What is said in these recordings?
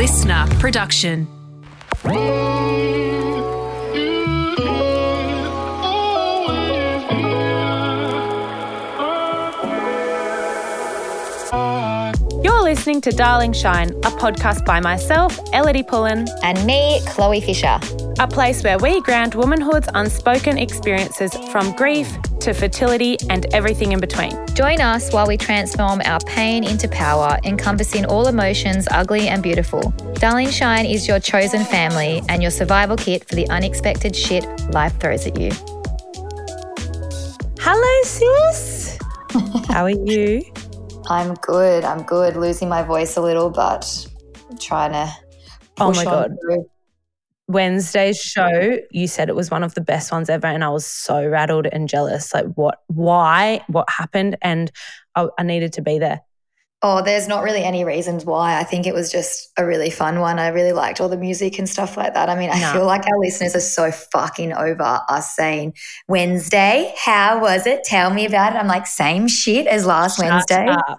listener production. Listening to Darling Shine, a podcast by myself, Ellidy Pullen, And me, Chloe Fisher. a place where we ground womanhood's unspoken experiences from grief to fertility and everything in between. Join us while we transform our pain into power, encompassing all emotions, ugly and beautiful. Darling Shine is your chosen family and your survival kit for the unexpected shit life throws at you. Hello, sis. How are you? I'm good. I'm good. Losing my voice a little, but trying to. Oh my God. through. Wednesday's show, you said it was one of the best ones ever, and I was so rattled and jealous. Like, what, why, what happened? And I, I needed to be there. Oh, there's not really any reasons why. I think it was just a really fun one. I really liked all the music and stuff like that. I mean, I No. feel like our listeners are so fucking over us saying, Wednesday, how was it? Tell me about it. I'm like, same shit as last Shut Wednesday. up.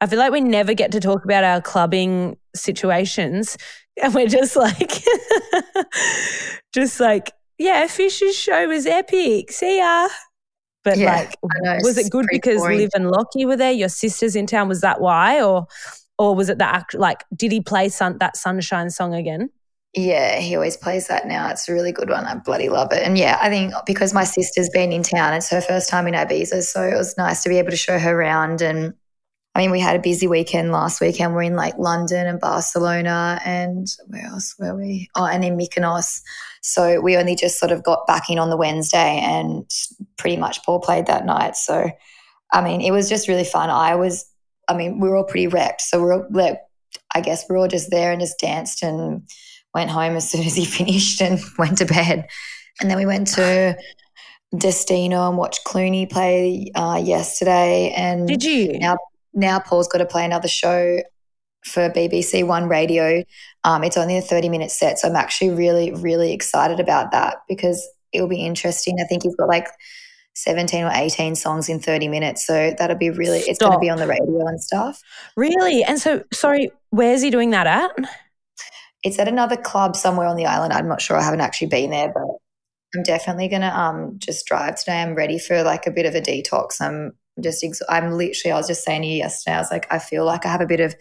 I feel like we never get to talk about our clubbing situations. And we're just like, just like, yeah, Fisher's show was epic. See ya. But Yeah, like, know, was it good because boring. Liv and Lockie were there? Your sister's in town. Was that why? Or, or was it the act? Like, did he play sun, that Sunshine song again? Yeah, he always plays that now. It's a really good one. I bloody love it. And yeah, I think because my sister's been in town, it's her first time in Ibiza. So it was nice to be able to show her around. And I mean, we had a busy weekend last weekend. We're in like London and Barcelona and where else were we? Oh, and in Mykonos. So we only just sort of got back in on the Wednesday and pretty much Paul played that night. So, I mean, it was just really fun. I was, I mean, we were all pretty wrecked. So we're all, like, I guess we're all just there and just danced and went home as soon as he finished and went to bed. And then we went to Destino and watched Cloonee play uh, yesterday. And Did you? Now, now Paul's got to play another show for BBC One Radio. Um, it's only a 30 minute set. So I'm actually really, really excited about that because it'll be interesting. I think he's got like 17 or 18 songs in 30 minutes. So that'll be really, it's going to be on the radio and stuff. Really? And so, sorry, where's he doing that at? It's at another club somewhere on the island. I'm not sure. I haven't actually been there, but I'm definitely gonna um just drive today. I'm ready for like a bit of a detox. I'm just I'm literally. I was just saying to you yesterday. I was like, I feel like I have a bit of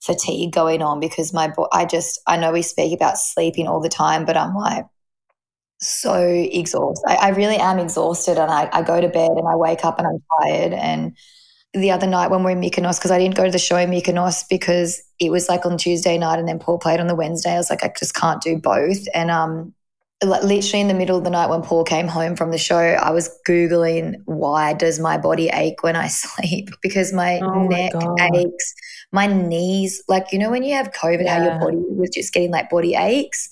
fatigue going on because my bo- I just I know we speak about sleeping all the time, but I'm like so exhausted. I, I really am exhausted, and I, I go to bed and I wake up and I'm tired and the other night when we are in Mykonos because I didn't go to the show in Mykonos because it was like on Tuesday night and then Paul played on the Wednesday. I was like, I just can't do both. And um, literally in the middle of the night when Paul came home from the show, I was googling why does my body ache when I sleep because my Oh neck God. aches, my knees. Like you know when you have COVID, how your body was just getting like body aches.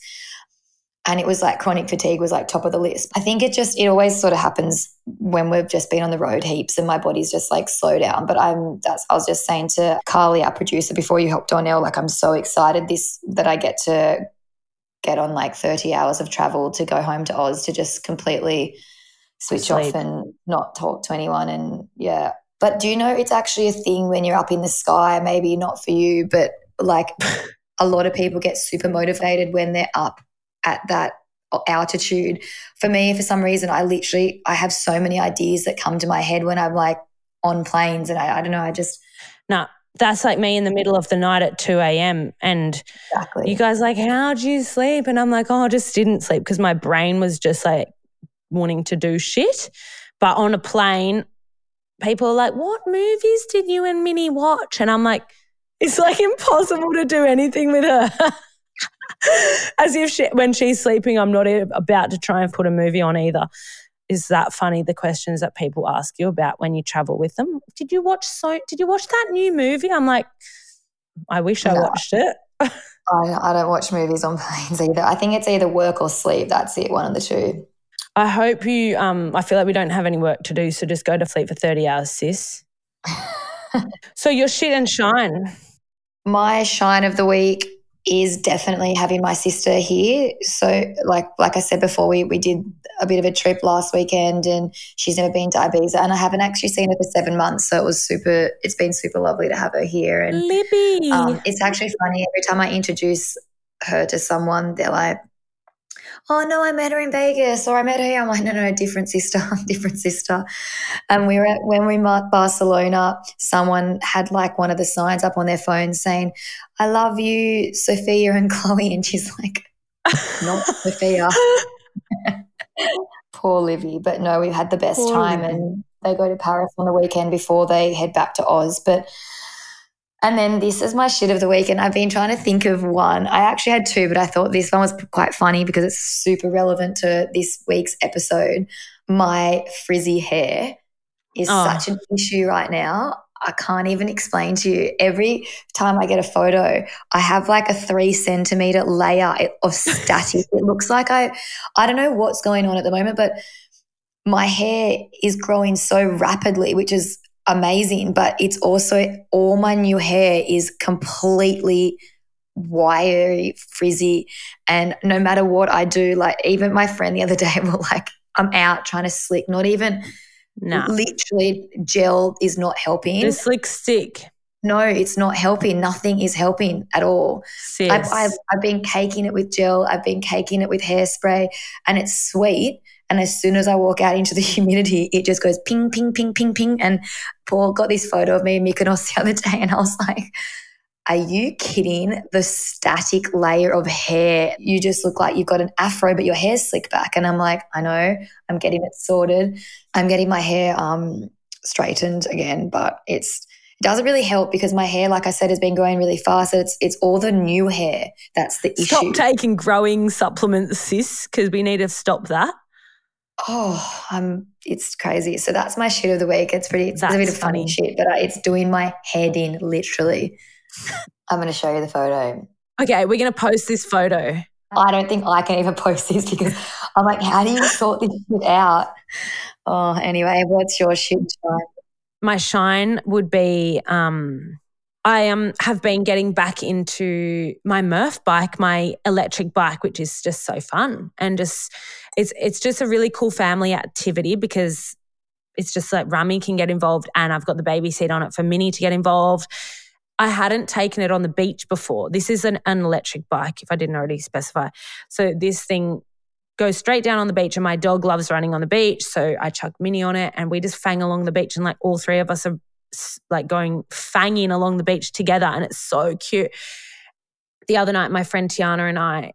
And it was like chronic fatigue was like top of the list. I think it just, it always sort of happens when we've just been on the road heaps and my body's just like slow down. But I'm, that's, I was just saying to Carly, our producer, before you hopped on, like I'm so excited this, that I get to get on like 30 hours of travel to go home to Oz to just completely switch off and not talk to anyone. And yeah. But do you know it's actually a thing when you're up in the sky? Maybe not for you, but like a lot of people get super motivated when they're up at that altitude. For me, for some reason, I literally I have so many ideas that come to my head when I'm like on planes, and I, I don't know. I just No, that's like me in the middle of the night at 2 a.m. And exactly. you guys like, how'd you sleep? And I'm like, oh, I just didn't sleep because my brain was just like wanting to do shit. But on a plane, people are like, what movies did you and Minnie watch? And I'm like, it's like impossible to do anything with her. As if she, when she's sleeping, I'm not about to try and put a movie on either. Is that funny? The questions that people ask you about when you travel with them. Did you watch so? Did you watch that new movie? I'm like, I wish I No. watched it. I, I don't watch movies on planes either. I think it's either work or sleep. That's it, one of the two. I hope you. Um, I feel like we don't have any work to do, so just go to sleep for thirty hours, sis. so your shit and shine. My shine of the week is definitely having my sister here. So like like I said before, we we did a bit of a trip last weekend and she's never been to Ibiza and I haven't actually seen her for seven months. So it was super it's been super lovely to have her here. And Libby. um, it's actually funny every time I introduce her to someone, they're like, oh no, I met her in Vegas or I met her. I'm like, no, no, different sister, different sister. And we were at, when we met Barcelona, someone had like one of the signs up on their phone saying, I love you, Sophia and Chloe. And she's like, not Sophia. Poor Livy. But no, we've had the best Poor time Livy. and they go to Paris on the weekend before they head back to Oz. But and then this is my shit of the week, and I've been trying to think of one. I actually had two, but I thought this one was quite funny because it's super relevant to this week's episode. My frizzy hair is Oh. such an issue right now. I can't even explain to you. Every time I get a photo, I have like a three centimeter layer of static. it looks like I, I don't know what's going on at the moment, but my hair is growing so rapidly, which is amazing. But it's also all my new hair is completely wiry, frizzy. And no matter what I do, like even my friend the other day will like, I'm out trying to slick, not even nah. literally gel is not helping. The slick stick. no, it's not helping. Nothing is helping at all. Sis. I've, I've, I've been caking it with gel. I've been caking it with hairspray, and it's sweet. And as soon as I walk out into the humidity, it just goes ping, ping, ping, ping, ping. And Paul got this photo of me in Mykonos the other day, and I was like, are you kidding? The static layer of hair. You just look like you've got an afro, but your hair's slicked back. And I'm like, I know, I'm getting it sorted. I'm getting my hair um, straightened again, but it's it doesn't really help because my hair, like I said, has been growing really fast. It's it's all the new hair that's the Stop issue. Stop taking growing supplements, sis, because we need to stop that. Oh, um, it's crazy. So that's my shit of the week. It's pretty. It's a bit of funny funny. shit, but uh, it's doing my head in literally. I'm going to show you the photo. Okay, we're going to post this photo. I don't think I can even post this because I'm like, how do you sort this shit out? Oh, anyway, what's your shit? Shine? my shine would be um I um have been getting back into my Murf bike, my electric bike, which is just so fun and just it's it's just a really cool family activity because it's just like Rummy can get involved and I've got the baby seat on it for Minnie to get involved. I hadn't taken it on the beach before. This is an, an electric bike, if I didn't already specify. So this thing goes straight down on the beach, and my dog loves running on the beach. So I chuck Minnie on it, and we just fang along the beach, and like all three of us are like going fanging along the beach together, and it's so cute. The other night, my friend Tiana and I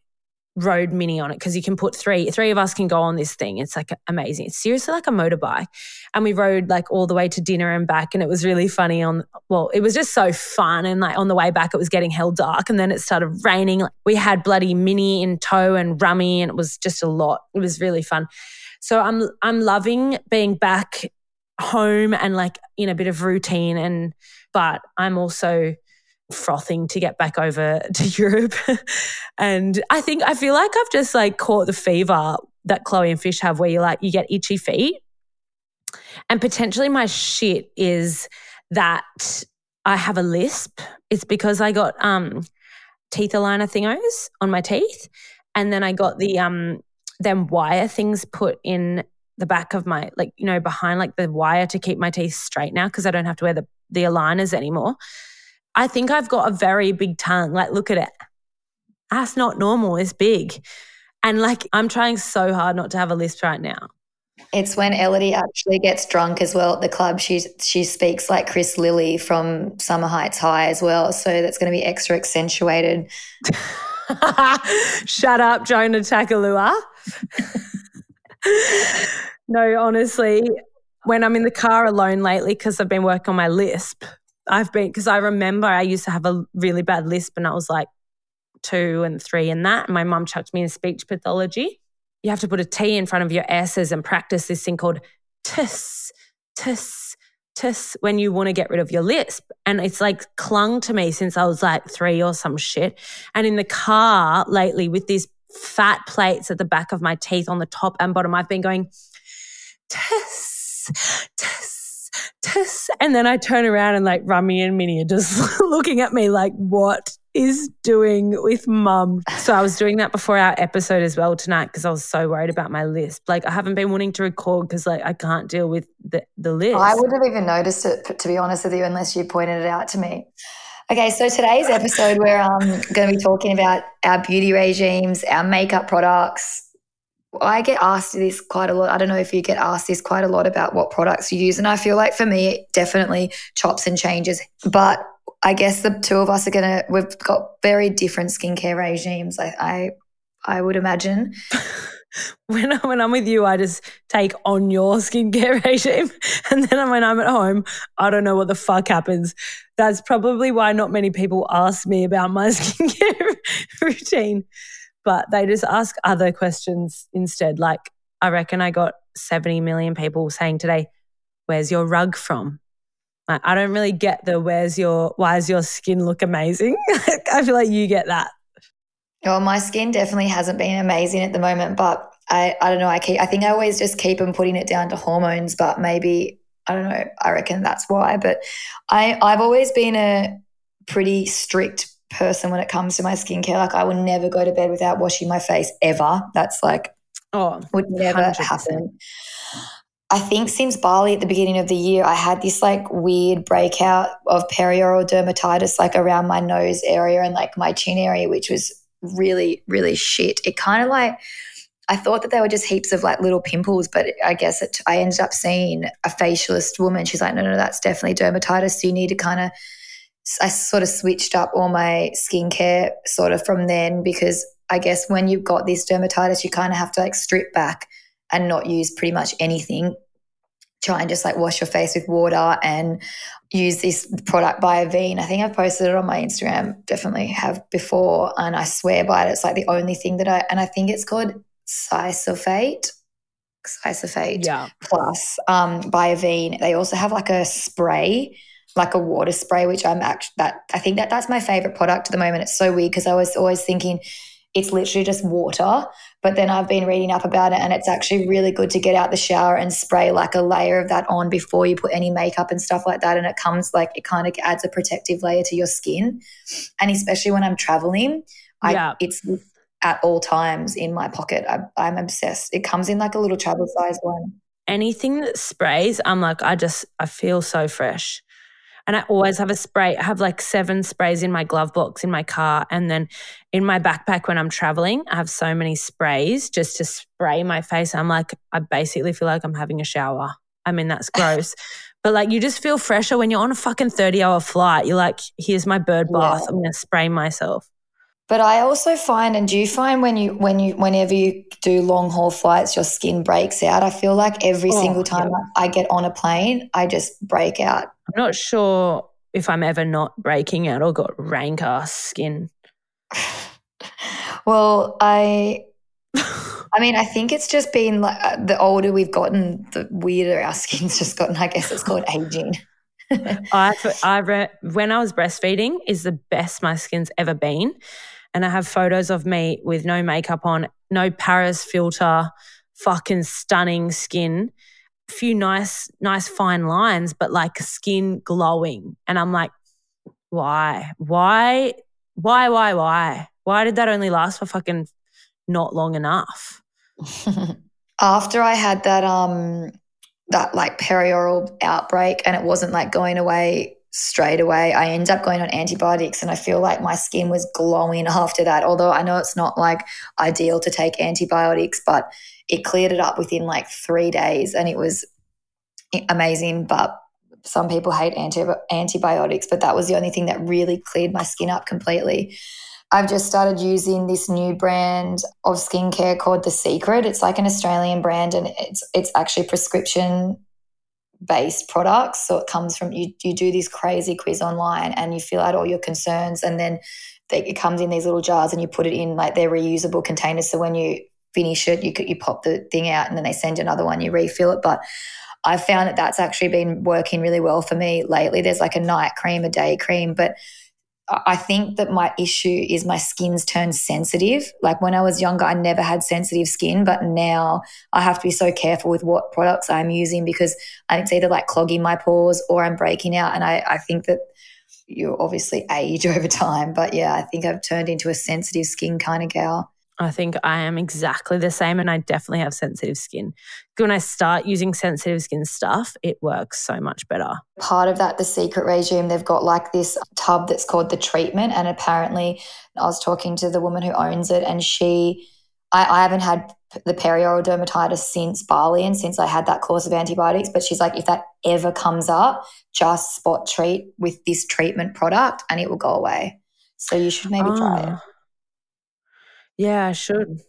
rode mini on it because you can put three three of us can go on this thing. It's like amazing. It's seriously like a motorbike, and we rode like all the way to dinner and back, and it was really funny. On well, it was just so fun, and like on the way back, it was getting hell dark, and then it started raining. We had bloody mini in tow and Rummy, and it was just a lot. It was really fun. So I'm I'm loving being back home and like in a bit of routine, and but I'm also frothing to get back over to Europe. and I think I feel like I've just like caught the fever that Chloe and Fish have where you like you get itchy feet. And potentially my shit is that I have a lisp. It's because I got um teeth aligner thingos on my teeth. And then I got the um them wire things put in the back of my like, you know, behind like the wire to keep my teeth straight now because I don't have to wear the, the aligners anymore. I think I've got a very big tongue. Like, look at it. That's not normal. It's big. And like, I'm trying so hard not to have a lisp right now. It's when Ellidy actually gets drunk as well at the club. She she speaks like Chris Lilley from Summer Heights High as well. So that's going to be extra accentuated. Shut up, Jonah Takalua. no, honestly, when I'm in the car alone lately, because I've been working on my lisp, I've been, because I remember I used to have a really bad lisp and I was like two and three and that. And my mum chucked me in speech pathology. You have to put a T in front of your S's and practice this thing called tis, tis, tis when you want to get rid of your lisp. And it's like clung to me since I was like three or some shit. And in the car lately with these fat plates at the back of my teeth on the top and bottom, I've been going tis, tis, tis. And then I turn around and like Rummy and Minnie are just looking at me like, what is doing with mum. So I was doing that before our episode as well tonight because I was so worried about my lisp. Like I haven't been wanting to record because like I can't deal with the the lisp. I wouldn't have even noticed it to be honest with you unless you pointed it out to me. Okay, so today's episode we're um, going to be talking about our beauty regimes, our makeup products, I get asked this quite a lot. I don't know if you get asked this quite a lot about what products you use. And I feel like for me, it definitely chops and changes. But I guess the two of us are going to, we've got very different skincare regimes. I, I, I would imagine. when, I, when I'm with you, I just take on your skincare regime. And then when I'm at home, I don't know what the fuck happens. That's probably why not many people ask me about my skincare routine but they just ask other questions instead. Like, I reckon I got 70 million people saying today, Where's your rug from? Like, I don't really get the where's your, why does your skin look amazing? I feel like you get that. Well, my skin definitely hasn't been amazing at the moment, but I, I don't know. I keep, I think I always just keep on putting it down to hormones, but maybe, I don't know. I reckon that's why. But I, I've always been a pretty strict person when it comes to my skincare. Like I will never go to bed without washing my face ever. That's like oh would never 100%. happen. I think since Bali at the beginning of the year, I had this like weird breakout of perioral dermatitis, like around my nose area and like my chin area, which was really, really shit. It kind of like, I thought that they were just heaps of like little pimples, but I guess it, I ended up seeing a facialist woman. She's like, no, no, that's definitely dermatitis. So you need to kind of I sort of switched up all my skincare sort of from then because I guess when you've got this dermatitis, you kind of have to like strip back and not use pretty much anything. Try and just like wash your face with water and use this product by Avene. I think I've posted it on my Instagram, definitely have before, and I swear by it. It's like the only thing that I, and I think it's called Cicalfate. Cicalfate yeah. Plus um, by Avene. They also have like a spray like a water spray, which I'm actually that I think that that's my favorite product at the moment. It's so weird because I was always thinking it's literally just water, but then I've been reading up about it and it's actually really good to get out the shower and spray like a layer of that on before you put any makeup and stuff like that. And it comes like it kind of adds a protective layer to your skin, and especially when I'm traveling, I yeah. it's at all times in my pocket. I, I'm obsessed. It comes in like a little travel size one. Anything that sprays, I'm like, I just I feel so fresh. And I always have a spray. I have like seven sprays in my glove box in my car. And then in my backpack when I'm traveling, I have so many sprays just to spray my face. I'm like, I basically feel like I'm having a shower. I mean, that's gross. but like you just feel fresher when you're on a fucking 30 hour flight. You're like, here's my bird bath. Yeah. I'm going to spray myself. But I also find, and do you find when you when you whenever you do long haul flights, your skin breaks out? I feel like every oh, single time yeah. I get on a plane, I just break out. I'm not sure if I'm ever not breaking out or got rank ass skin. well, I I mean, I think it's just been like uh, the older we've gotten, the weirder our skin's just gotten. I guess it's called aging. I, I re- when I was breastfeeding is the best my skin's ever been, and I have photos of me with no makeup on, no Paris filter, fucking stunning skin, a few nice, nice fine lines, but like skin glowing. And I'm like, why? Why? Why? Why? Why? Why did that only last for fucking not long enough? After I had that um that like perioral outbreak and it wasn't like going away straight away. I end up going on antibiotics and I feel like my skin was glowing after that. Although I know it's not like ideal to take antibiotics, but it cleared it up within like three days and it was amazing. But some people hate anti- antibiotics, but that was the only thing that really cleared my skin up completely. I've just started using this new brand of skincare called The Secret. It's like an Australian brand and it's it's actually prescription based products. So it comes from you you do this crazy quiz online and you fill out all your concerns and then it comes in these little jars and you put it in like they're reusable containers. So when you finish it, you you pop the thing out and then they send you another one, you refill it. But I've found that that's actually been working really well for me lately. There's like a night cream, a day cream, but I think that my issue is my skin's turned sensitive. Like when I was younger, I never had sensitive skin, but now I have to be so careful with what products I'm using because it's either like clogging my pores or I'm breaking out. And I, I think that you obviously age over time. But yeah, I think I've turned into a sensitive skin kind of gal. I think I am exactly the same, and I definitely have sensitive skin. When I start using sensitive skin stuff, it works so much better. Part of that, the secret regime, they've got like this tub that's called the treatment. And apparently, I was talking to the woman who owns it, and she, I, I haven't had the perioral dermatitis since Bali and since I had that course of antibiotics. But she's like, if that ever comes up, just spot treat with this treatment product and it will go away. So you should maybe oh. try ah. it. Ah. Yeah, I should.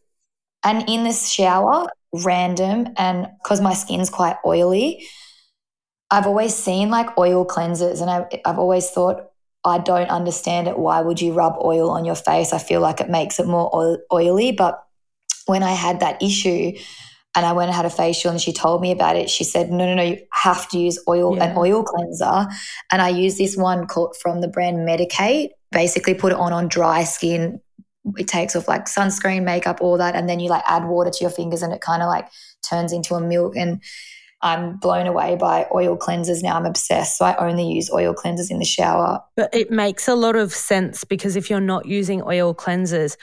And in the shower, random, and because my skin's quite oily, I've always seen like oil cleansers, and I, I've always thought, I don't understand it. Why would you rub oil on your face? I feel like it makes it more oil, oily. But when I had that issue, and I went and had a facial and she told me about it. She said, no, no, no, you have to use oil, yeah. an oil cleanser. And I use this one called from the brand Medik8. Basically put it on on dry skin, it takes off like sunscreen, makeup, all that, and then you like add water to your fingers and it kind of like turns into a milk. And I'm blown away by oil cleansers now. I'm obsessed. So I only use oil cleansers in the shower. But it makes a lot of sense because if you're not using oil cleansers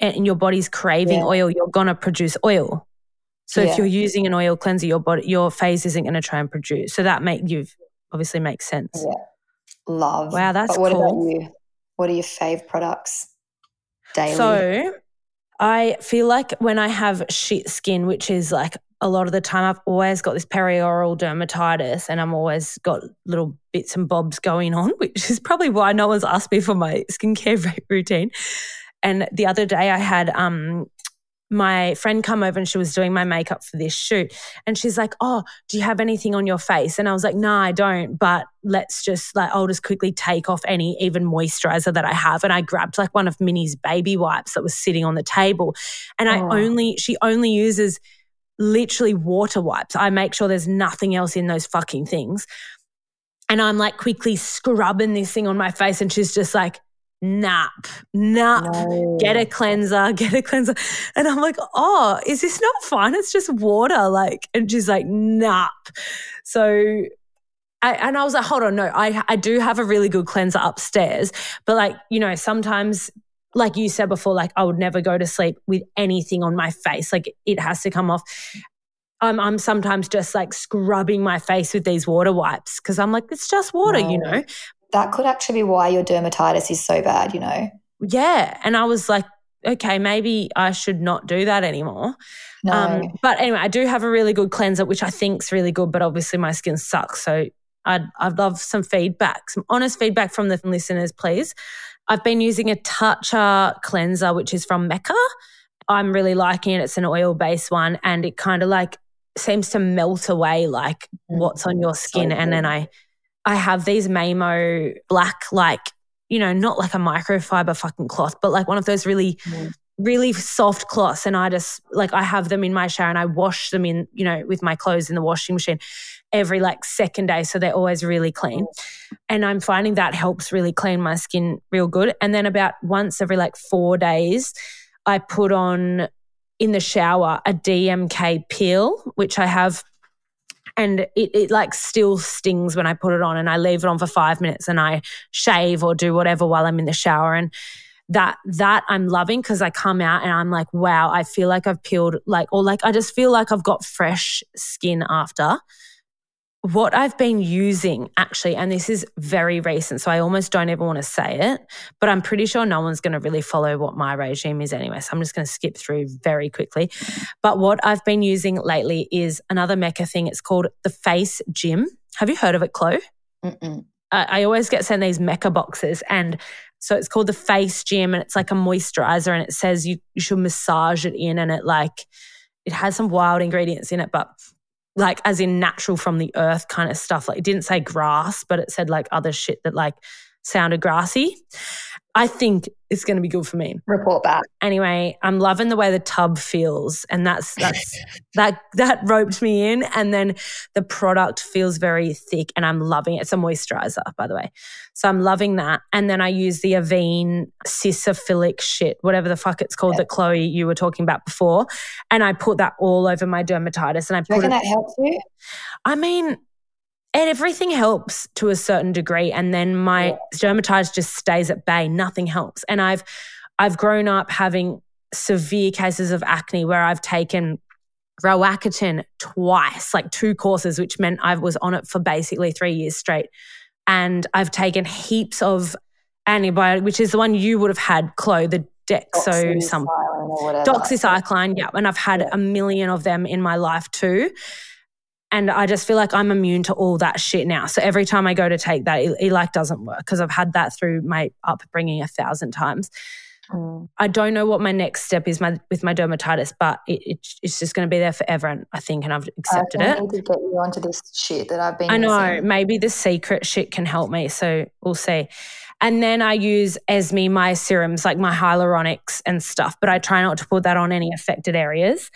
and your body's craving yeah. oil, you're gonna produce oil. So yeah. if you're using an oil cleanser, your body, your face isn't going to try and produce. So that make you obviously makes sense. Yeah, love. Wow, that's but what cool. about you? What are your fave products? Daily? So I feel like when I have shit skin, which is like a lot of the time, I've always got this perioral dermatitis and I'm always got little bits and bobs going on, which is probably why no one's asked me for my skincare routine. And the other day I had um my friend come over and she was doing my makeup for this shoot. And she's like oh do you have anything on your face? And i was like no nah, i don't but let's just like i'll just quickly take off any even moisturizer that i have. And i grabbed like one of minnie's baby wipes that was sitting on the table. And oh. i only she only uses literally water wipes. I make sure there's nothing else in those fucking things. And i'm like quickly scrubbing this thing on my face and she's just like nap, nap, no. get a cleanser, get a cleanser. And I'm like, oh, is this not fun? It's just water. Like, and she's like, nap. So I, and I was like, hold on, no, I, I do have a really good cleanser upstairs. But like, you know, sometimes, like you said before, like I would never go to sleep with anything on my face. Like it has to come off. I'm, I'm sometimes just like scrubbing my face with these water wipes because I'm like, it's just water, no. you know that could actually be why your dermatitis is so bad, you know? Yeah. And I was like, okay, maybe I should not do that anymore. No. Um, but anyway, I do have a really good cleanser, which I think is really good, but obviously my skin sucks. So I'd, I'd love some feedback, some honest feedback from the listeners, please. I've been using a Tatcha cleanser, which is from Mecca. I'm really liking it. It's an oil based one and it kind of like seems to melt away like mm. what's on your skin. So and then I I have these Mamo black, like, you know, not like a microfiber fucking cloth, but like one of those really, mm. really soft cloths. And I just, like, I have them in my shower and I wash them in, you know, with my clothes in the washing machine every like second day. So they're always really clean. And I'm finding that helps really clean my skin real good. And then about once every like four days, I put on in the shower a DMK peel, which I have and it, it like still stings when I put it on and I leave it on for five minutes and I shave or do whatever while I'm in the shower. And that that I'm loving because I come out and I'm like, wow, I feel like I've peeled like or like I just feel like I've got fresh skin after what I've been using actually, and this is very recent, so I almost don't even want to say it, but I'm pretty sure no one's going to really follow what my regime is anyway. So I'm just going to skip through very quickly. But what I've been using lately is another Mecca thing. It's called the Face Gym. Have you heard of it, Chloe? I, I always get sent these Mecca boxes, and so it's called the Face Gym, and it's like a moisturizer, and it says you, you should massage it in, and it like it has some wild ingredients in it, but like as in natural from the earth kind of stuff. Like it didn't say grass, but it said like other shit that like sounded grassy. I think it's going to be good for me. Report back. Anyway, I'm loving the way the tub feels, and that's that's that that roped me in. And then the product feels very thick, and I'm loving it. It's a moisturizer, by the way, so I'm loving that. And then I use the Avene Cicaphilic shit, whatever the fuck it's called yeah. that Chloe you were talking about before, and I put that all over my dermatitis. And I put it, that helps you. I mean, everything helps to a certain degree and then my yeah. dermatitis just stays at bay. Nothing helps. And i've i've grown up having severe cases of acne where i've taken roaccutane twice like two courses which meant i was on it for basically 3 years straight. And i've taken heaps of antibiotic which is the one you would have had chloe the dexo some doxycycline yeah. And i've had yeah. a million of them in my life too and I just feel like I'm immune to all that shit now. So every time I go to take that, it, it like doesn't work because I've had that through my upbringing a thousand times. Mm. I don't know what my next step is my, with my dermatitis, but it, it, it's just going to be there forever, and I think, and I've accepted I it. need to get you onto this shit that I've been. I know maybe the secret shit can help me, so we'll see. And then I use Esme my serums, like my hyaluronics and stuff, but I try not to put that on any affected areas.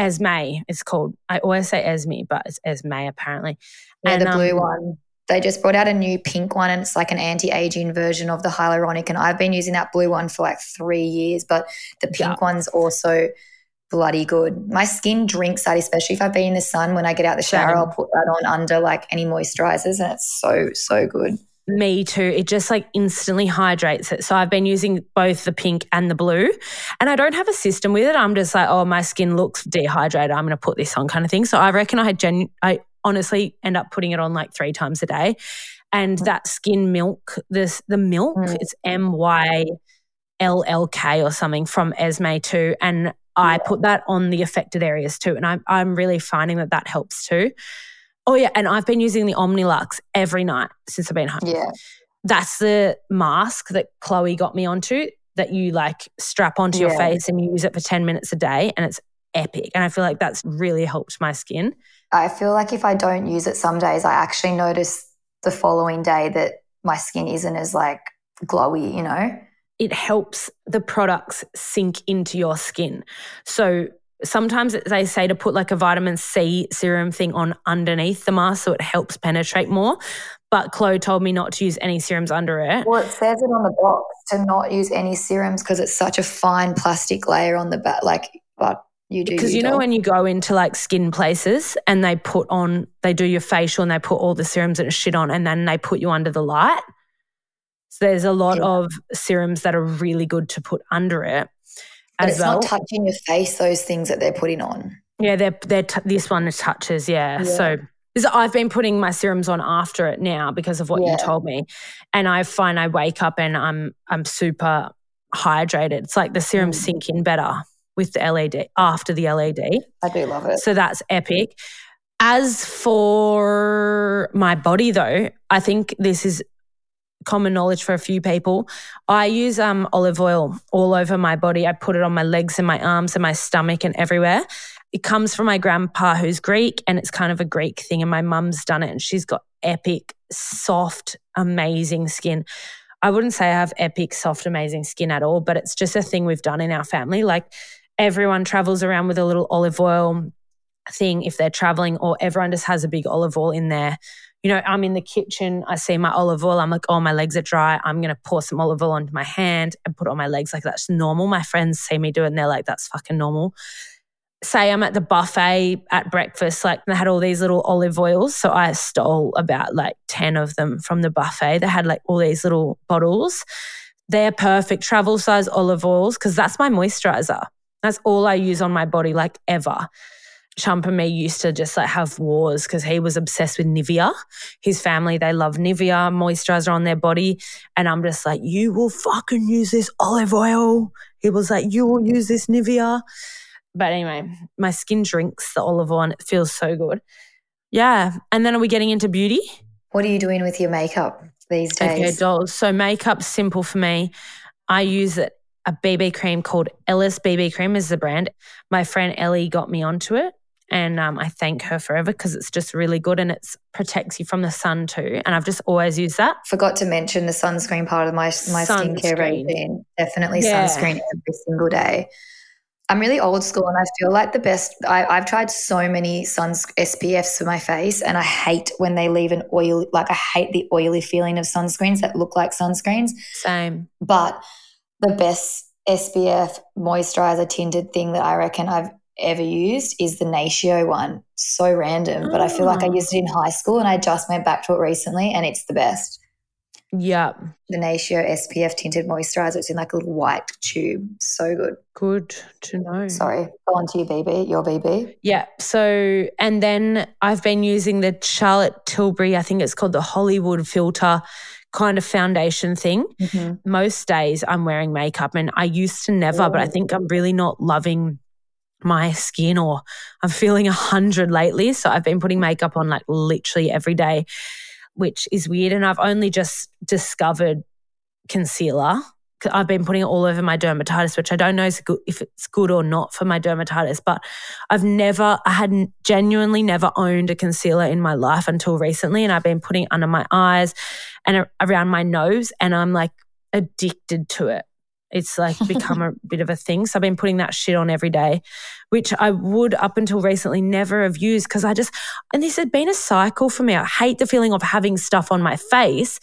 Esme it's called. I always say Esme, but it's Esme apparently. Yeah, and, the blue um, one. They just brought out a new pink one and it's like an anti-aging version of the hyaluronic. And I've been using that blue one for like three years, but the pink yeah. one's also bloody good. My skin drinks that, especially if I've been in the sun. When I get out the shower, I'll put that on under like any moisturizers and it's so, so good. Me too. It just like instantly hydrates it. So I've been using both the pink and the blue. And I don't have a system with it. I'm just like, oh, my skin looks dehydrated. I'm going to put this on kind of thing. So I reckon I had gen I honestly end up putting it on like three times a day. And mm. that skin milk, this the milk, mm. it's M Y L L K or something from Esme too. And I put that on the affected areas too. And I'm I'm really finding that that helps too. Oh yeah, and I've been using the Omnilux every night since I've been home. Yeah. That's the mask that Chloe got me onto that you like strap onto yeah. your face and you use it for 10 minutes a day and it's epic. And I feel like that's really helped my skin. I feel like if I don't use it some days, I actually notice the following day that my skin isn't as like glowy, you know? It helps the products sink into your skin. So sometimes they say to put like a vitamin C serum thing on underneath the mask so it helps penetrate more. But Chloe told me not to use any serums under it. Well, it says it on the box to not use any serums because it's such a fine plastic layer on the back. Like, but you do. Because you, know, when you go into like skin places and they put on, they do your facial and they put all the serums and shit on and then they put you under the light. So there's a lot yeah. of serums that are really good to put under it. But it's well. not touching your face, those things that they're putting on. Yeah, they're, they're t- this one touches, yeah. yeah. So I've been putting my serums on after it now because of what yeah. you told me. And I find I wake up and I'm I'm super hydrated. It's like the serums mm. sink in better with the LED after the LED. I do love it. So that's epic. As for my body though, I think this is common knowledge for a few people. I use um, olive oil all over my body. I put it on my legs and my arms and my stomach and everywhere. It comes from my grandpa who's Greek and it's kind of a Greek thing. And my mum's done it and she's got epic, soft, amazing skin. I wouldn't say I have epic, soft, amazing skin at all, but it's just a thing we've done in our family. Like everyone travels around with a little olive oil thing if they're traveling, or everyone just has a big olive oil in there you know, I'm in the kitchen, I see my olive oil, I'm like, oh, my legs are dry. I'm going to pour some olive oil onto my hand and put it on my legs. Like, that's normal. My friends see me do it and they're like, that's fucking normal. Say I'm at the buffet at breakfast, like they had all these little olive oils. So I stole about like 10 of them from the buffet. They had like all these little bottles. They're perfect travel size olive oils because that's my moisturizer. That's all I use on my body, like ever. Chump and me used to just like have wars because he was obsessed with Nivea. His family, they love Nivea moisturizer on their body. And I'm just like, you will fucking use this olive oil. He was like, you will use this Nivea. But anyway, my skin drinks the olive oil and it feels so good. Yeah. And then are we getting into beauty? What are you doing with your makeup these days? Okay, dolls. So makeup's simple for me. I use it a BB cream called Ellis BB cream is the brand. My friend Ellie got me onto it and um, I thank her forever because it's just really good and it protects you from the sun too. And I've just always used that. Forgot to mention the sunscreen part of my my sunscreen. skincare routine. Definitely yeah. sunscreen every single day. I'm really old school and I feel like the best. I, have tried so many sun SPFs for my face and I hate when they leave an oil, like I hate the oily feeling of sunscreens that look like sunscreens. Same. But the best SPF moisturizer tinted thing that I reckon I've ever used is the Natio one. So random, but I feel like I Oh. used it in high school and I just went back to it recently and it's the best. Yeah, The Natio SPF tinted moisturizer. It's in like a little white tube. So good. good to know. Sorry. Go on to your BB, your BB. Yeah. So, and then I've been using the Charlotte Tilbury, I think it's called the Hollywood filter kind of foundation thing. Mm-hmm. Most days I'm wearing makeup and I used to never, but I think I'm really not loving my skin or I'm feeling a hundred lately. So I've been putting makeup on like literally every day, which is weird. And I've only just discovered concealer. I've been putting it all over my dermatitis, which I don't know if it's good or not for my dermatitis, but I've never, I had genuinely never owned a concealer in my life until recently. And I've been putting it under my eyes and around my nose, and I'm like addicted to it. It's like become a bit of a thing. So I've been putting that shit on every day, which I would up until recently never have used because I just, and this had been a cycle for me. I hate the feeling of having stuff on my face.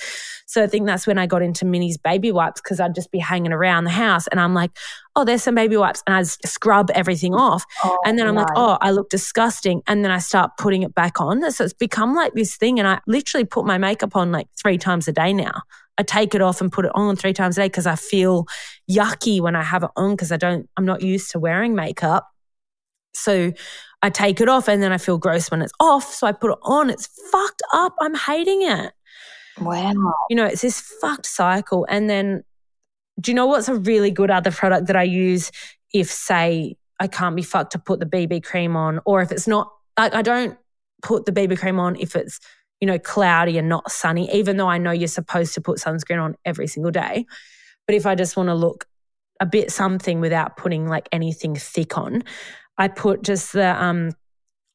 So I think that's when I got into Minnie's baby wipes because I'd just be hanging around the house and I'm like, oh, there's some baby wipes. And I scrub everything off. Oh, And then I'm like, oh, I look disgusting. And then I start putting it back on. So it's become like this thing. And I literally put my makeup on like three times a day now. I take it off and put it on three times a day because I feel yucky when I have it on because I don't, I'm not used to wearing makeup. So I take it off and then I feel gross when it's off. So I put it on. It's fucked up. I'm hating it. Wow. You know, it's this fucked cycle. And then, do you know what's a really good other product that I use if, say, I can't be fucked to put the BB cream on, or if it's not, like, I don't put the BB cream on if it's, you know, cloudy and not sunny, even though I know you're supposed to put sunscreen on every single day. But if I just want to look a bit something without putting like anything thick on, I put just the um,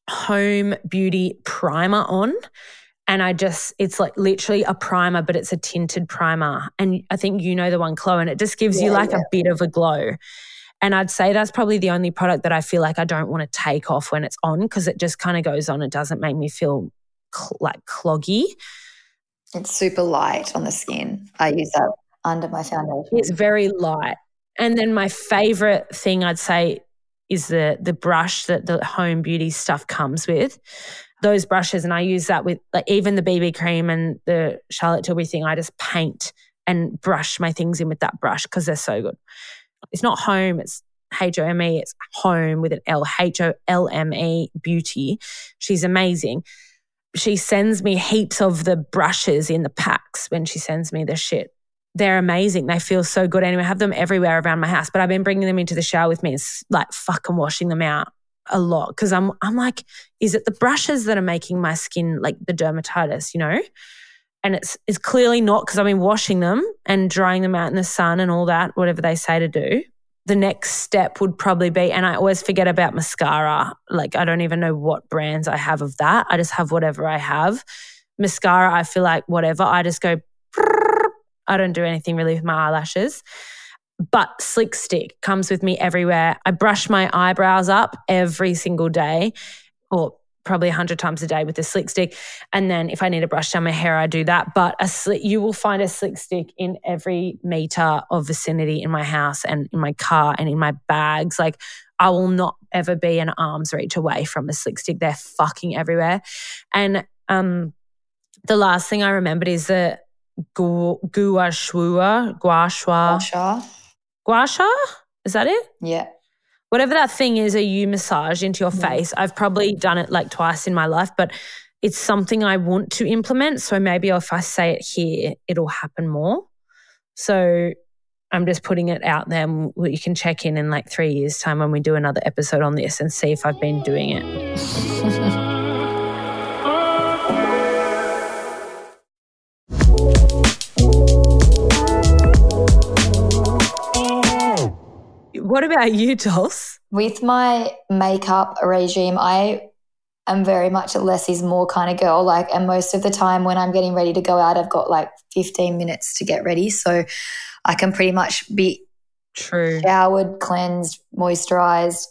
home beauty primer on and I just it's like literally a primer, but it's a tinted primer. And I think you know the one, Chloe, and it just gives you like yeah. a bit of a glow. And I'd say that's probably the only product that I feel like I don't want to take off when it's on because it just kind of goes on. It doesn't make me feel cl- like cloggy. It's super light on the skin. I use that under my foundation. It's very light. And then my favorite thing I'd say is the the brush that the home beauty stuff comes with. Those brushes, and I use that with like even the BB cream and the Charlotte Tilbury thing. I just paint and brush my things in with that brush because they're so good. It's not home, it's H O M E, it's home with an L, H O L M E beauty. She's amazing. She sends me heaps of the brushes in the packs when she sends me the shit they're amazing. They feel so good. Anyway, I have them everywhere around my house, but I've been bringing them into the shower with me. It's like fucking washing them out a lot because I'm I'm like, is it the brushes that are making my skin like the dermatitis, you know? And it's it's clearly not because I've been washing them and drying them out in the sun and all that, whatever they say to do. The next step would probably be, and I always forget about mascara. Like I don't even know what brands I have of that. I just have whatever I have. Mascara, I feel like whatever. I just go I don't do anything really with my eyelashes. But Slick Stick comes with me everywhere. I brush my eyebrows up every single day, or probably a hundred times a day with a Slick Stick. And then if I need to brush down my hair, I do that. But a slick, you will find a Slick Stick in every meter of vicinity in my house and in my car and in my bags. Like I will not ever be an arm's reach away from a Slick Stick. They're fucking everywhere. And um, the last thing I remembered is the gu- gua shua, gua shua, gua sha? Is that it? Yeah. Whatever that thing is that you massage into your face. I've probably done it like twice in my life, but it's something I want to implement. So maybe if I say it here, it'll happen more. So I'm just putting it out there. and You can check in in like three years' time when we do another episode on this and see if I've been doing it. What about you, Dulce? With my makeup regime, I am very much a less is more kind of girl. Like, and most of the time when I'm getting ready to go out, I've got like 15 minutes to get ready. So I can pretty much be True. showered, cleansed, moisturized,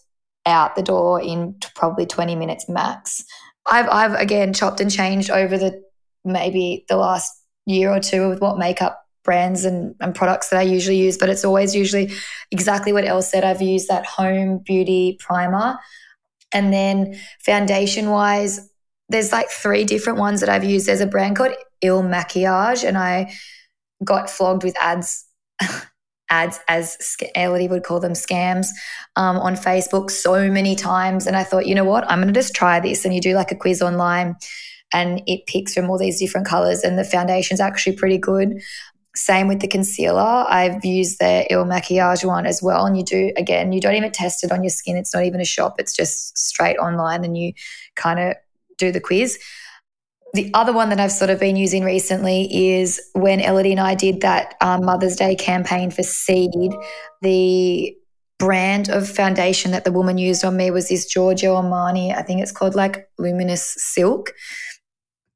out the door in t- probably 20 minutes max. I've, I've again chopped and changed over the maybe the last year or two with what makeup brands and, and products that I usually use, but it's always usually exactly what Ell said. I've used that home beauty primer. And then foundation wise, there's like three different ones that I've used. There's a brand called Il Makiage, and I got flogged with ads. ads as Ellidy would call them scams um, on Facebook so many times. And I thought, you know what? I'm going to just try this. And you do like a quiz online and it picks from all these different colors. And the foundation's actually pretty good. Same with the concealer. I've used the Il Makiage one as well. And you do, again, you don't even test it on your skin. It's not even a shop, it's just straight online and you kind of do the quiz. The other one that I've sort of been using recently is when Ellidy and I did that um, Mother's Day campaign for Seed, the brand of foundation that the woman used on me was this Giorgio Armani, I think it's called like Luminous Silk.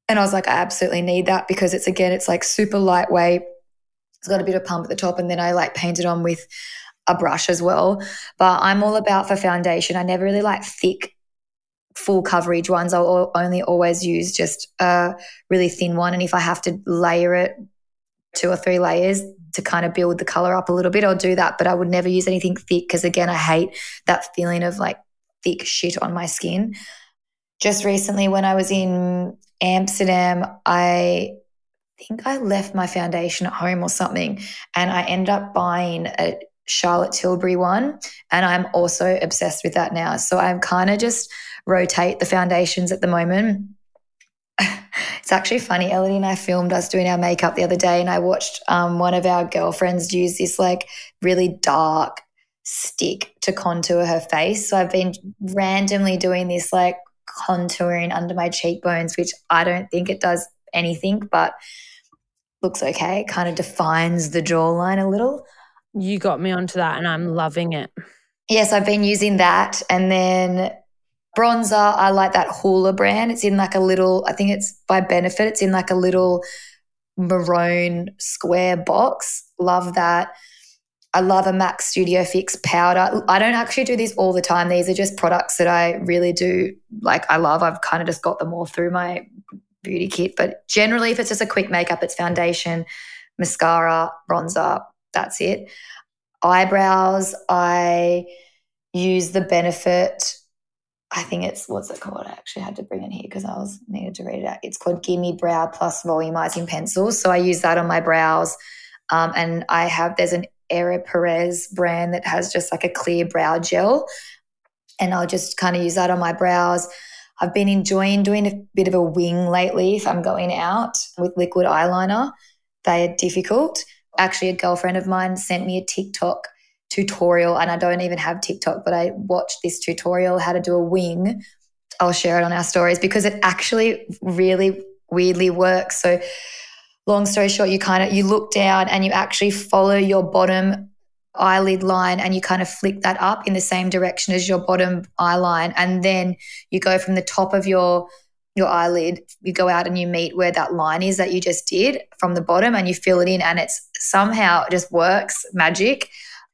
And I was like, I absolutely need that because it's again, it's like super lightweight got a bit of pump at the top, and then I like paint it on with a brush as well. But I'm all about for foundation. I never really like thick, full coverage ones. I'll only always use just a really thin one. And if I have to layer it two or three layers to kind of build the color up a little bit, I'll do that. But I would never use anything thick because, again, I hate that feeling of like thick shit on my skin. Just recently, when I was in Amsterdam, I think I left my foundation at home or something, and I ended up buying a Charlotte Tilbury one, and I'm also obsessed with that now. So I'm kind of just rotate the foundations at the moment. it's actually funny. Ellidy and I filmed us doing our makeup the other day, and I watched um, one of our girlfriends use this like really dark stick to contour her face. So I've been randomly doing this like contouring under my cheekbones, which I don't think it does anything, but looks okay. It kind of defines the jawline a little. You got me onto that and I'm loving it. Yes, I've been using that. And then bronzer, I like that Hoola brand. It's in like a little, I think it's by Benefit, it's in like a little maroon square box. Love that. I love a MAC Studio Fix powder. I don't actually do these all the time. These are just products that I really do like I love. I've kind of just got them all through my beauty kit. But generally, if it's just a quick makeup, it's foundation, mascara, bronzer. That's it. Eyebrows, I use the benefit. I think it's what's it called? I actually had to bring it here because I was needed to read it out. It's called Gimme Brow Plus Volumizing Pencil. So I use that on my brows. Um, and I have there's an Ere Perez brand that has just like a clear brow gel. And I'll just kind of use that on my brows. I've been enjoying doing a bit of a wing lately if I'm going out with liquid eyeliner. They are difficult. Actually, a girlfriend of mine sent me a TikTok tutorial, and I don't even have TikTok, but I watched this tutorial how to do a wing. I'll share it on our stories because it actually really weirdly works. So, long story short, you kind of you look down and you actually follow your bottom eyelid line and you kind of flick that up in the same direction as your bottom eye line and then you go from the top of your your eyelid you go out and you meet where that line is that you just did from the bottom and you fill it in and it's somehow it just works magic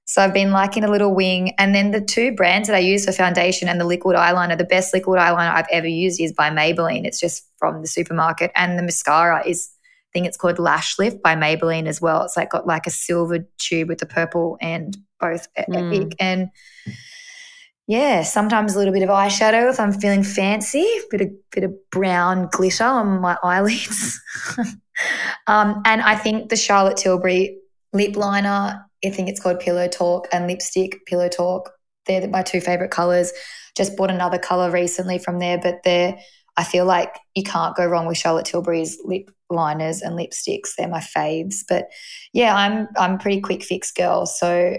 so I've been liking a little wing. And then the two brands that I use for foundation and the liquid eyeliner, the best liquid eyeliner I've ever used is by Maybelline. It's just from the supermarket. And the mascara is think it's called Lash Lift by Maybelline as well. It's like got like a silver tube with the purple and both mm. epic. And yeah, sometimes a little bit of eyeshadow if I'm feeling fancy, bit of bit of brown glitter on my eyelids. um, and I think the Charlotte Tilbury lip liner, I think it's called Pillow Talk, and lipstick Pillow Talk. They're my two favorite colors. Just bought another color recently from there, but they're I feel like you can't go wrong with Charlotte Tilbury's lip liners and lipsticks. They're my faves. But yeah, I'm I'm a pretty quick fix girl. So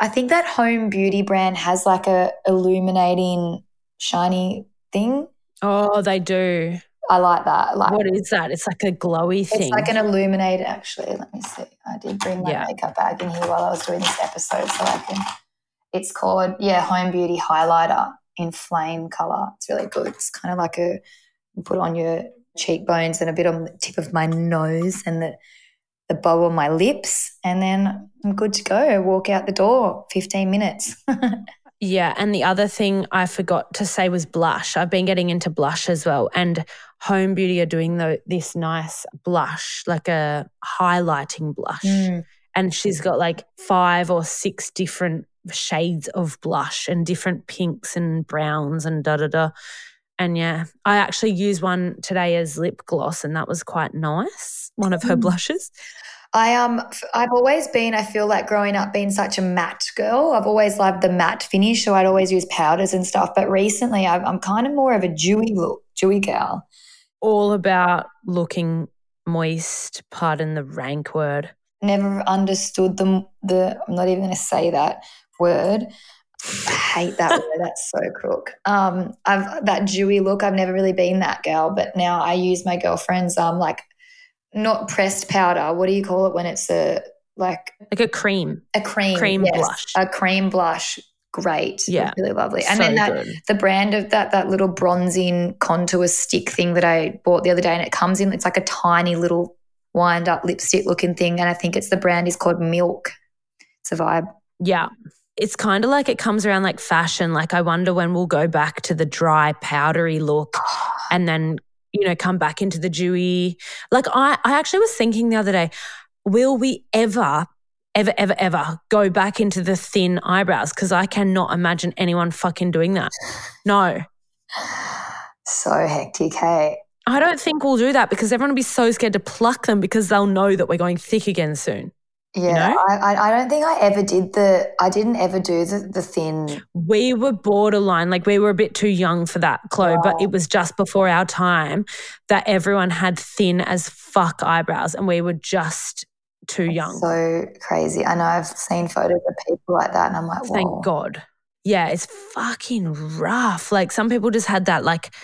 I think that home beauty brand has like a illuminating shiny thing. Oh, they do. I like that. Like what is that? It's like a glowy thing. It's like an illuminated. Actually, let me see. I did bring my yeah. makeup bag in here while I was doing this episode, so I can. It's called yeah, home beauty highlighter in flame color. It's really good. It's kind of like a put on your cheekbones and a bit on the tip of my nose and the the bow on my lips, and then I'm good to go. Walk out the door, 15 minutes. yeah. And the other thing I forgot to say was blush. I've been getting into blush as well. And Home Beauty are doing the, this nice blush, like a highlighting blush. Mm. And she's got like five or six different shades of blush and different pinks and browns and da da da. And yeah, I actually used one today as lip gloss, and that was quite nice. One of her Mm. blushes. I um I've always been I feel like growing up being such a matte girl. I've always loved the matte finish, so I'd always use powders and stuff. But recently, I've, I'm kind of more of a dewy look, dewy gal. All about looking moist, pardon the rank word. Never understood the the. I'm not even going to say that word. I hate that word. That's so crook. Um, I've that dewy look. I've never really been that girl, but now I use my girlfriend's um like not pressed powder. What do you call it when it's a like Like a cream. a cream Cream yes, blush. a cream blush great Yeah. Really lovely and so then that good. the brand of that that little bronzing contour stick thing that i bought the other day and it comes in it's like a tiny little wind up lipstick looking thing and i think it's the brand is called milk it's a vibe Yeah. It's kind of like it comes around like fashion. Like, I wonder when we'll go back to the dry, powdery look and then, you know, come back into the dewy. Like, I, I actually was thinking the other day, will we ever, ever, ever, ever go back into the thin eyebrows? Because I cannot imagine anyone fucking doing that. No. so hectic hey I don't think we'll do that because everyone will be so scared to pluck them because they'll know that we're going thick again soon. Yeah know? I, I, I don't think i ever did the i didn't ever do the, the thin we were borderline, like we were a bit too young for that, Chloe, but it was just before our time that everyone had thin as fuck eyebrows and we were just too young. so crazy i know i've seen photos of people like that and i'm like Thank God. Yeah, it's fucking rough. Like some people just had that, like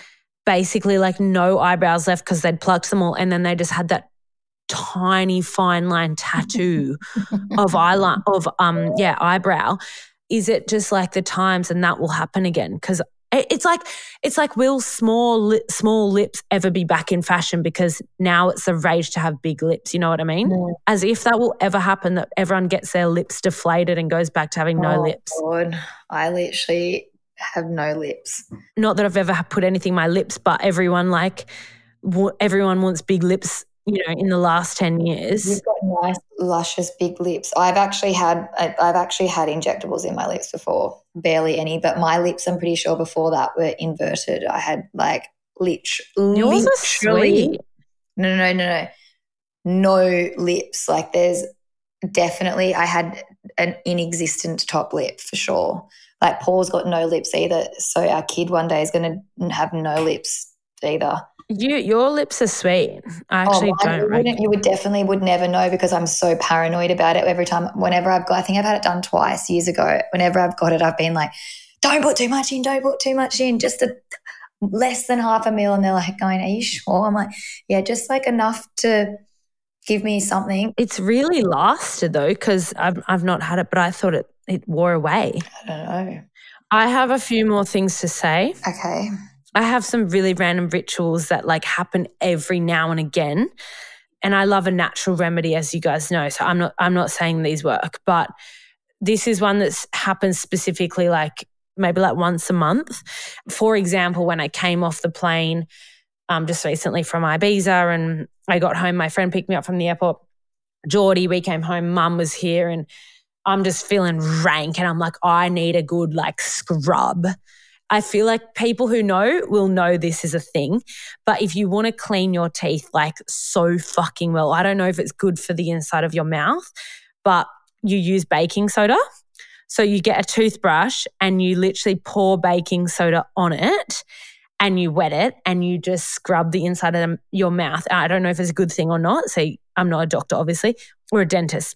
basically like no eyebrows left because they'd plucked them all and then they just had that tiny fine line tattoo of eyeline of um yeah eyebrow is it just like the times and that will happen again? Because it's like it's like will small li- small lips ever be back in fashion? Because now it's a rage to have big lips you know what i mean? Mm. as if that will ever happen that everyone gets their lips deflated and goes back to having no Oh, lips. God. i literally have no lips. Not that i've ever put anything in my lips but everyone like everyone wants big lips you know in the last 10 years You've got nice, luscious, big lips. I've actually had I've actually had injectables in my lips before, barely any, but my lips, I'm pretty sure before that were inverted. I had like lit- yours are literally sweet no, no, no, no, no, no lips. Like there's definitely I had an inexistent top lip for sure. Like Paul's got no lips either, so our kid one day is going to have no lips either. You your lips are sweet i oh, actually oh, don't you, wouldn't, you would definitely would never know because I'm so paranoid about it every time. Whenever I've got, I think I've had it done twice years ago. Whenever I've got it, I've been like, "Don't put too much in. Don't put too much in. Just a less than half a meal." And they're like, "Going, are you sure?" I'm like, "Yeah, just like enough to give me something." It's really lasted though, because I've I've not had it, but I thought it it wore away. I don't know. I have a few more things to say. Okay. I have some really random rituals that like happen every now and again. And I love a natural remedy, as you guys know. So I'm not I'm not saying these work, but this is one that's happens specifically like maybe like once a month. For example, when I came off the plane um, just recently from Ibiza and I got home, my friend picked me up from the airport. Geordie, we came home, mum was here, and I'm just feeling rank. And I'm like, I need a good like scrub. I feel like people who know will know this is a thing. But if you want to clean your teeth like so fucking well, I don't know if it's good for the inside of your mouth, but you use baking soda. So you get a toothbrush and you literally pour baking soda on it and you wet it and you just scrub the inside of your mouth. I don't know if it's a good thing or not. So I'm not a doctor, obviously, or a dentist.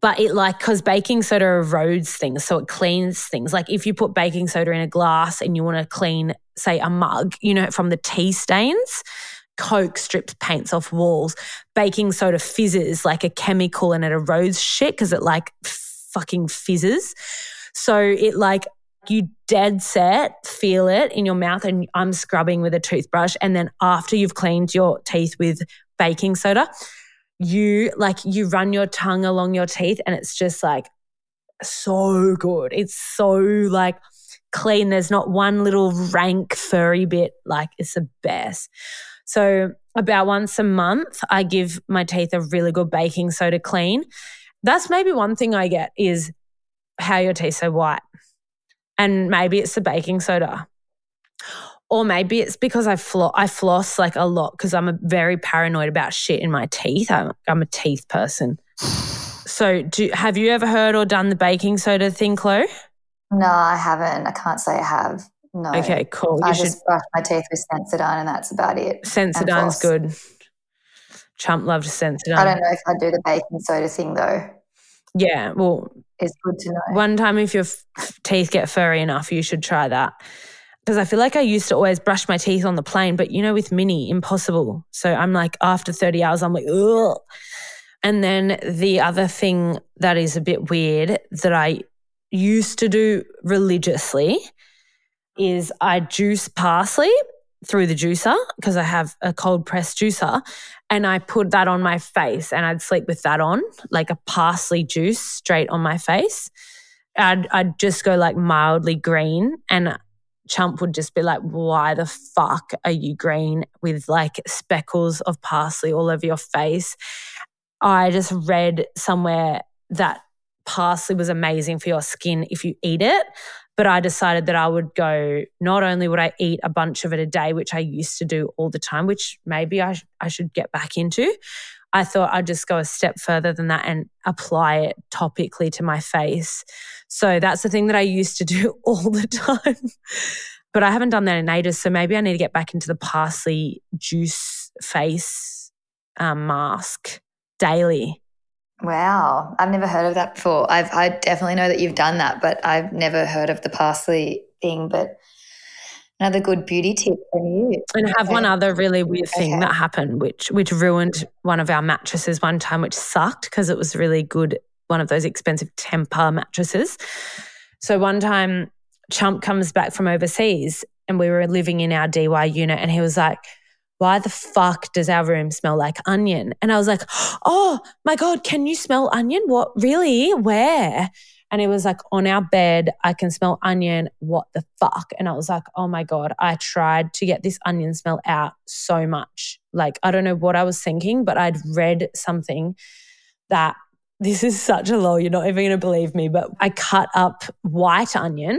But it like, because baking soda erodes things, so it cleans things. Like if you put baking soda in a glass and you want to clean, say, a mug, you know, from the tea stains, Coke strips paints off walls. Baking soda fizzes like a chemical and it erodes shit because it like fucking fizzes. So it like you dead set feel it in your mouth and I'm scrubbing with a toothbrush. And then after you've cleaned your teeth with baking soda, you like you run your tongue along your teeth and it's just like so good. It's so like clean. There's not one little rank furry bit. Like it's the best. So, about once a month, I give my teeth a really good baking soda clean. That's maybe one thing I get is how your teeth so white. And maybe it's the baking soda. Or maybe it's because I, flo- I floss like a lot because I'm a very paranoid about shit in my teeth. I'm, I'm a teeth person. So, do, have you ever heard or done the baking soda thing, Chloe? No, I haven't. I can't say I have. No. Okay, cool. I You just should. brush my teeth with Sensodyne and that's about it. Sensodyne's floss. good. Chump loves Sensodyne. I don't know if I do the baking soda thing though. Yeah, well, It's good to know. one time if your f- teeth get furry enough, you should try that. Because I feel like I used to always brush my teeth on the plane, but you know, with Minnie, impossible. So I'm like, after 30 hours, I'm like, ugh. And then the other thing that is a bit weird that I used to do religiously is I juice parsley through the juicer because I have a cold press juicer and I put that on my face and I'd sleep with that on, like a parsley juice straight on my face. I'd, I'd just go like mildly green and Chump would just be like, why the fuck are you green with like speckles of parsley all over your face? I just read somewhere that parsley was amazing for your skin if you eat it. But I decided that I would go, not only would I eat a bunch of it a day, which I used to do all the time, which maybe I, sh- I should get back into. I thought I'd just go a step further than that and apply it topically to my face. So that's the thing that I used to do all the time. but I haven't done that in ages. So maybe I need to get back into the parsley juice face um, mask daily. Wow. I've never heard of that before. I've I definitely know that you've done that, but I've never heard of the parsley thing. But another good beauty tip from you. And I have one other really weird thing Okay. that happened, which which ruined one of our mattresses one time, which sucked because it was really good, one of those expensive Tempur mattresses. So one time, Chump comes back from overseas, and we were living in our DY unit, and he was like. Why the fuck does our room smell like onion? And I was like, Oh my God, can you smell onion? What really? Where? And it was like on our bed, I can smell onion. What the fuck? And I was like, oh my God, I tried to get this onion smell out so much. Like, I don't know what I was thinking, but I'd read something that this is such a low, you're not even going to believe me, but I cut up white onion,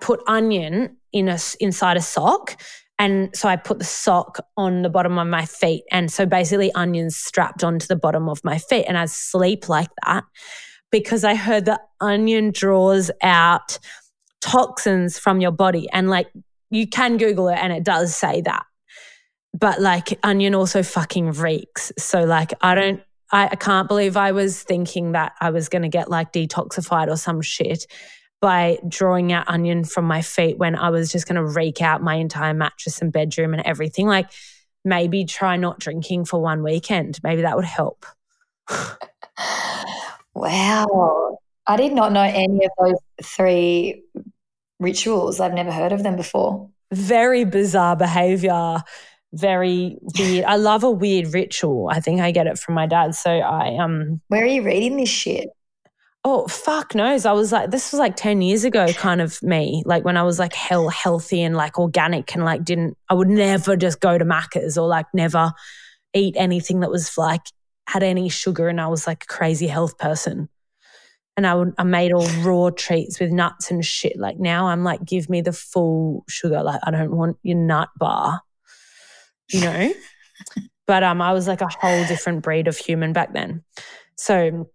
put onion in a, inside a sock. And so I put the sock on the bottom of my feet. And so basically, onions strapped onto the bottom of my feet. And I sleep like that because I heard the onion draws out toxins from your body. And like you can Google it and it does say that. But like onion also fucking reeks. So like I don't I, I can't believe I was thinking that I was gonna get like detoxified or some shit by drawing out onion from my feet when I was just gonna reek out my entire mattress and bedroom and everything. Like maybe try not drinking for one weekend. Maybe that would help. Wow. I did not know any of those three rituals. I've never heard of them before. very bizarre behavior very weird i love a weird ritual i think i get it from my dad so i um Where are you reading this shit? oh fuck knows i was like this was like 10 years ago kind of me like when i was like hell healthy and like organic and like didn't i would never just go to macca's or like never eat anything that was like had any sugar and i was like a crazy health person and I, would, I made all raw treats with nuts and shit. Like now, I'm like, give me the full sugar. Like I don't want your nut bar, you know. but um, I was like a whole different breed of human back then. So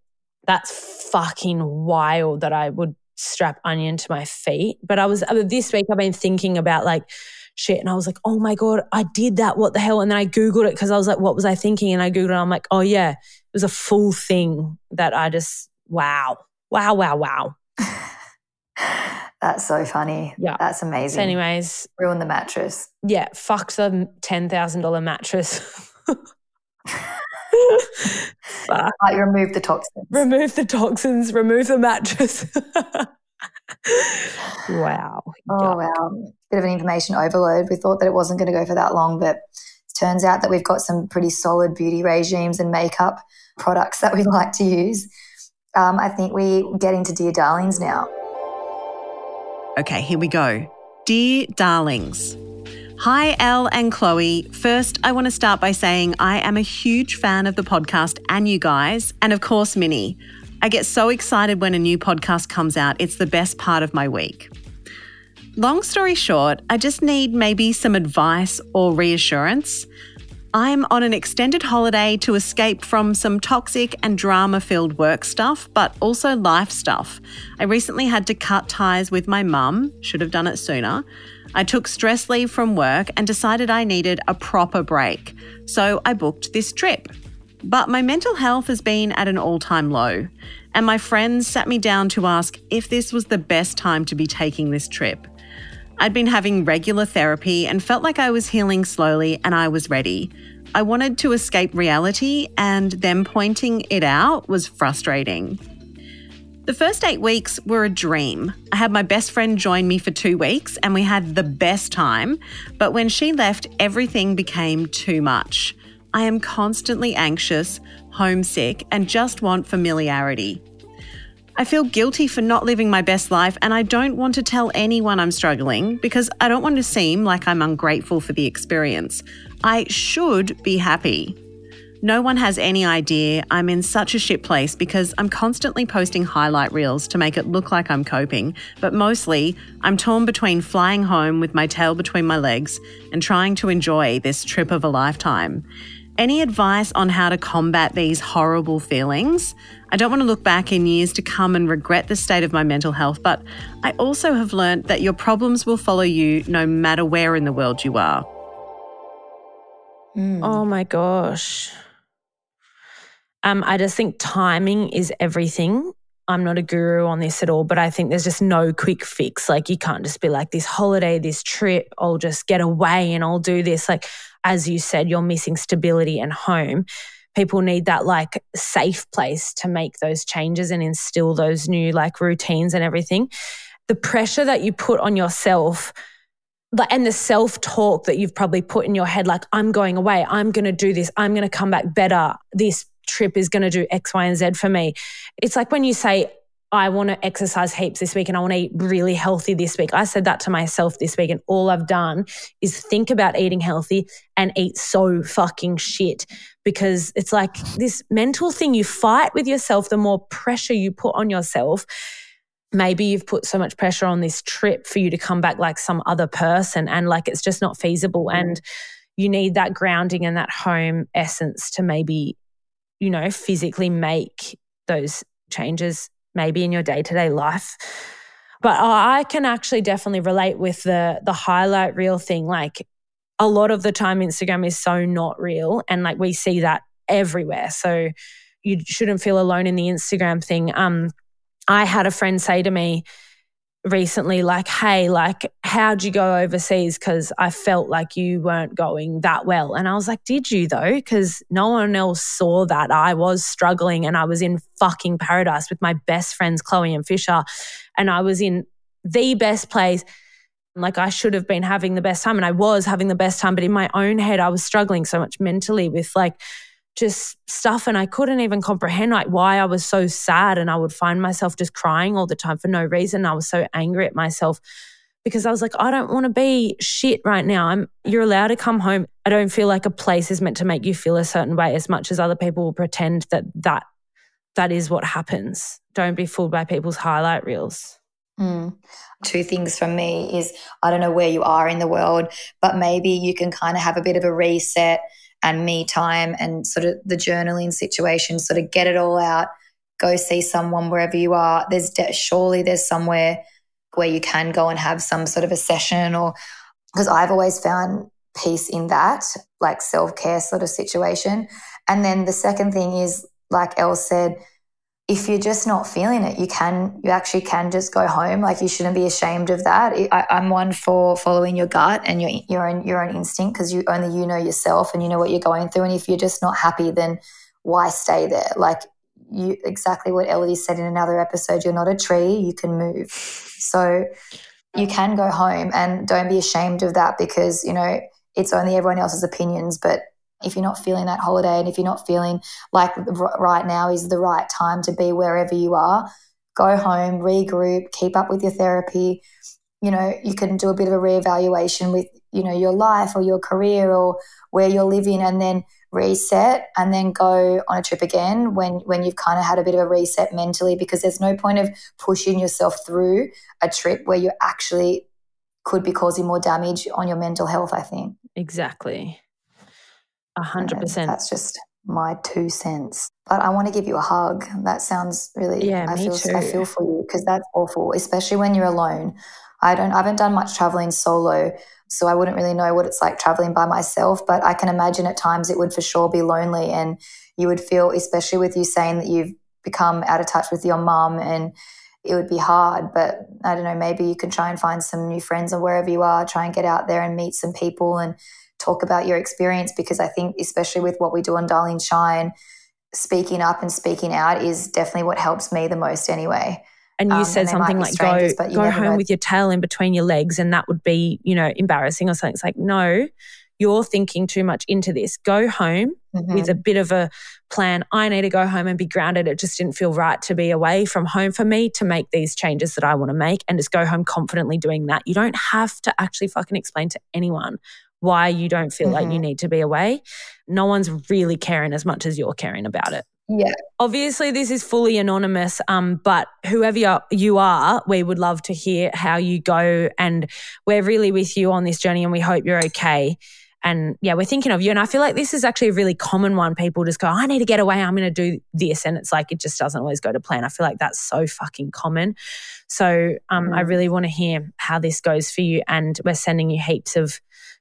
that's fucking wild that I would strap onion to my feet. But I was uh, this week. I've been thinking about like shit, and I was like, oh my god, I did that. What the hell? And then I googled it because I was like, what was I thinking? And I googled it. And I'm like, oh yeah, it was a full thing that I just wow. Wow, wow, wow. That's so funny. Yeah. That's amazing. So, anyways, Ruin the mattress. yeah, fuck the $10,000 mattress. Like remove the toxins. Remove the toxins, remove the mattress. wow. Oh wow. Bit of an information overload. We thought that it wasn't going to go for that long, but it turns out that we've got some pretty solid beauty regimes and makeup products that we like to use. Um, I think we get into Dear Darlings now. Okay, here we go. Dear darlings, Hi, Ell and Chloe. First, I want to start by saying I am a huge fan of the podcast and you guys, and of course, Minnie. I get so excited when a new podcast comes out, it's the best part of my week. Long story short, I just need maybe some advice or reassurance. I'm on an extended holiday to escape from some toxic and drama filled work stuff, but also life stuff. I recently had to cut ties with my mum, should have done it sooner. I took stress leave from work and decided I needed a proper break. So I booked this trip. But my mental health has been at an all time low, and my friends sat me down to ask if this was the best time to be taking this trip. I'd been having regular therapy and felt like I was healing slowly and I was ready. I wanted to escape reality, and them pointing it out was frustrating. The first eight weeks were a dream. I had my best friend join me for two weeks and we had the best time. But when she left, everything became too much. I am constantly anxious, homesick, and just want familiarity. I feel guilty for not living my best life, and I don't want to tell anyone I'm struggling because I don't want to seem like I'm ungrateful for the experience. I should be happy. No one has any idea I'm in such a shit place because I'm constantly posting highlight reels to make it look like I'm coping, but mostly I'm torn between flying home with my tail between my legs and trying to enjoy this trip of a lifetime. Any advice on how to combat these horrible feelings? I don't want to look back in years to come and regret the state of my mental health, but I also have learned that your problems will follow you no matter where in the world you are. Mm. Oh my gosh. Um, I just think timing is everything. I'm not a guru on this at all, but I think there's just no quick fix. Like you can't just be like this holiday, this trip, I'll just get away and I'll do this. Like as you said, you're missing stability and home. People need that like safe place to make those changes and instill those new like routines and everything. The pressure that you put on yourself like and the self-talk that you've probably put in your head like i'm going away i'm going to do this i'm going to come back better this trip is going to do X, Y, and Z for me. It's like when you say, I want to exercise heaps this week and I want to eat really healthy this week. I said that to myself this week, and all I've done is think about eating healthy and eat so fucking shit because it's like this mental thing you fight with yourself, the more pressure you put on yourself. Maybe you've put so much pressure on this trip for you to come back like some other person, and like it's just not feasible. Mm-hmm. And you need that grounding and that home essence to maybe you know, physically make those changes maybe in your day to day life. But I can actually definitely relate with the the highlight reel thing. Like a lot of the time, Instagram is so not real, and like we see that everywhere. So you shouldn't feel alone in the Instagram thing. Um, I had a friend say to me, recently like hey like how'd you go overseas? Because i felt like you weren't going that well. And i was like did you though? Because no one else saw that. I was struggling and i was in fucking paradise with my best friends chloe and fisher and i was in the best place. Like i should have been having the best time and i was having the best time but in my own head i was struggling so much mentally with like just stuff and I couldn't even comprehend like why I was so sad and I would find myself just crying all the time for no reason. I was so angry at myself because I was like I don't want to be shit right now. I'm you're allowed to come home. I don't feel like a place is meant to make you feel a certain way as much as other people will pretend that that that is what happens. Don't be fooled by people's highlight reels. Mm. Two things from me is I don't know where you are in the world, but maybe you can kind of have a bit of a reset and me time and sort of the journaling situation, sort of get it all out, go see someone wherever you are. There's de- surely there's somewhere where you can go and have some sort of a session or because I've always found peace in that, like self care sort of situation. And then the second thing is, like Ell said, if you're just not feeling it, you can, you actually can just go home. Like you shouldn't be ashamed of that. I, am one for following your gut and your, your own, your own instinct because you only you know yourself and you know what you're going through. And if you're just not happy, then why stay there? Like you, exactly what Ellidy said in another episode, you're not a tree, you can move. So you can go home and don't be ashamed of that because, you know, it's only everyone else's opinions, but if you're not feeling that holiday and if you're not feeling like right now is the right time to be wherever you are, go home, regroup, keep up with your therapy, you know, you can do a bit of a reevaluation with, you know, your life or your career or where you're living and then reset and then go on a trip again when when you've kind of had a bit of a reset mentally because there's no point of pushing yourself through a trip where you actually could be causing more damage on your mental health, I think. Exactly. A hundred percent. That's just my two cents. But I want to give you a hug. That sounds really yeah, I me feel too. I feel for you because that's awful, especially when you're alone. I don't I haven't done much traveling solo, so I wouldn't really know what it's like traveling by myself, but I can imagine at times it would for sure be lonely and you would feel especially with you saying that you've become out of touch with your mum and it would be hard, but I don't know, maybe you can try and find some new friends or wherever you are, try and get out there and meet some people and talk about your experience because I think especially with what we do on Darling Shine, speaking up and speaking out is definitely what helps me the most anyway. And you Um, said and something like, go, go home know. with your tail in between your legs, and that would be, you know, embarrassing or something. It's like, no, you're thinking too much into this. Go home Mhm. with a bit of a plan. I need to go home and be grounded. It just didn't feel right to be away from home for me to make these changes that I want to make and just go home confidently doing that. You don't have to actually fucking explain to anyone why you don't feel like you Mhm. need to be away. No one's really caring as much as you're caring about it. yeah. Obviously, this is fully anonymous, um, but whoever you are, you are, we would love to hear how you go. And we're really with you on this journey and we hope you're okay. And yeah, we're thinking of you. And I feel like this is actually a really common one. People just go, I need to get away. I'm going to do this. And it's like, it just doesn't always go to plan. I feel like that's so fucking common. So um, I Mm. really want to hear how this goes for you. And we're sending you heaps of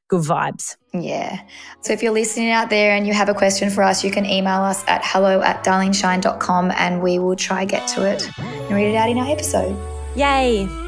good vibes. Yeah. So if you're listening out there and you have a question for us, you can email us at hello at darlingshine.com and we will try get to it and read it out in our episode. Yay.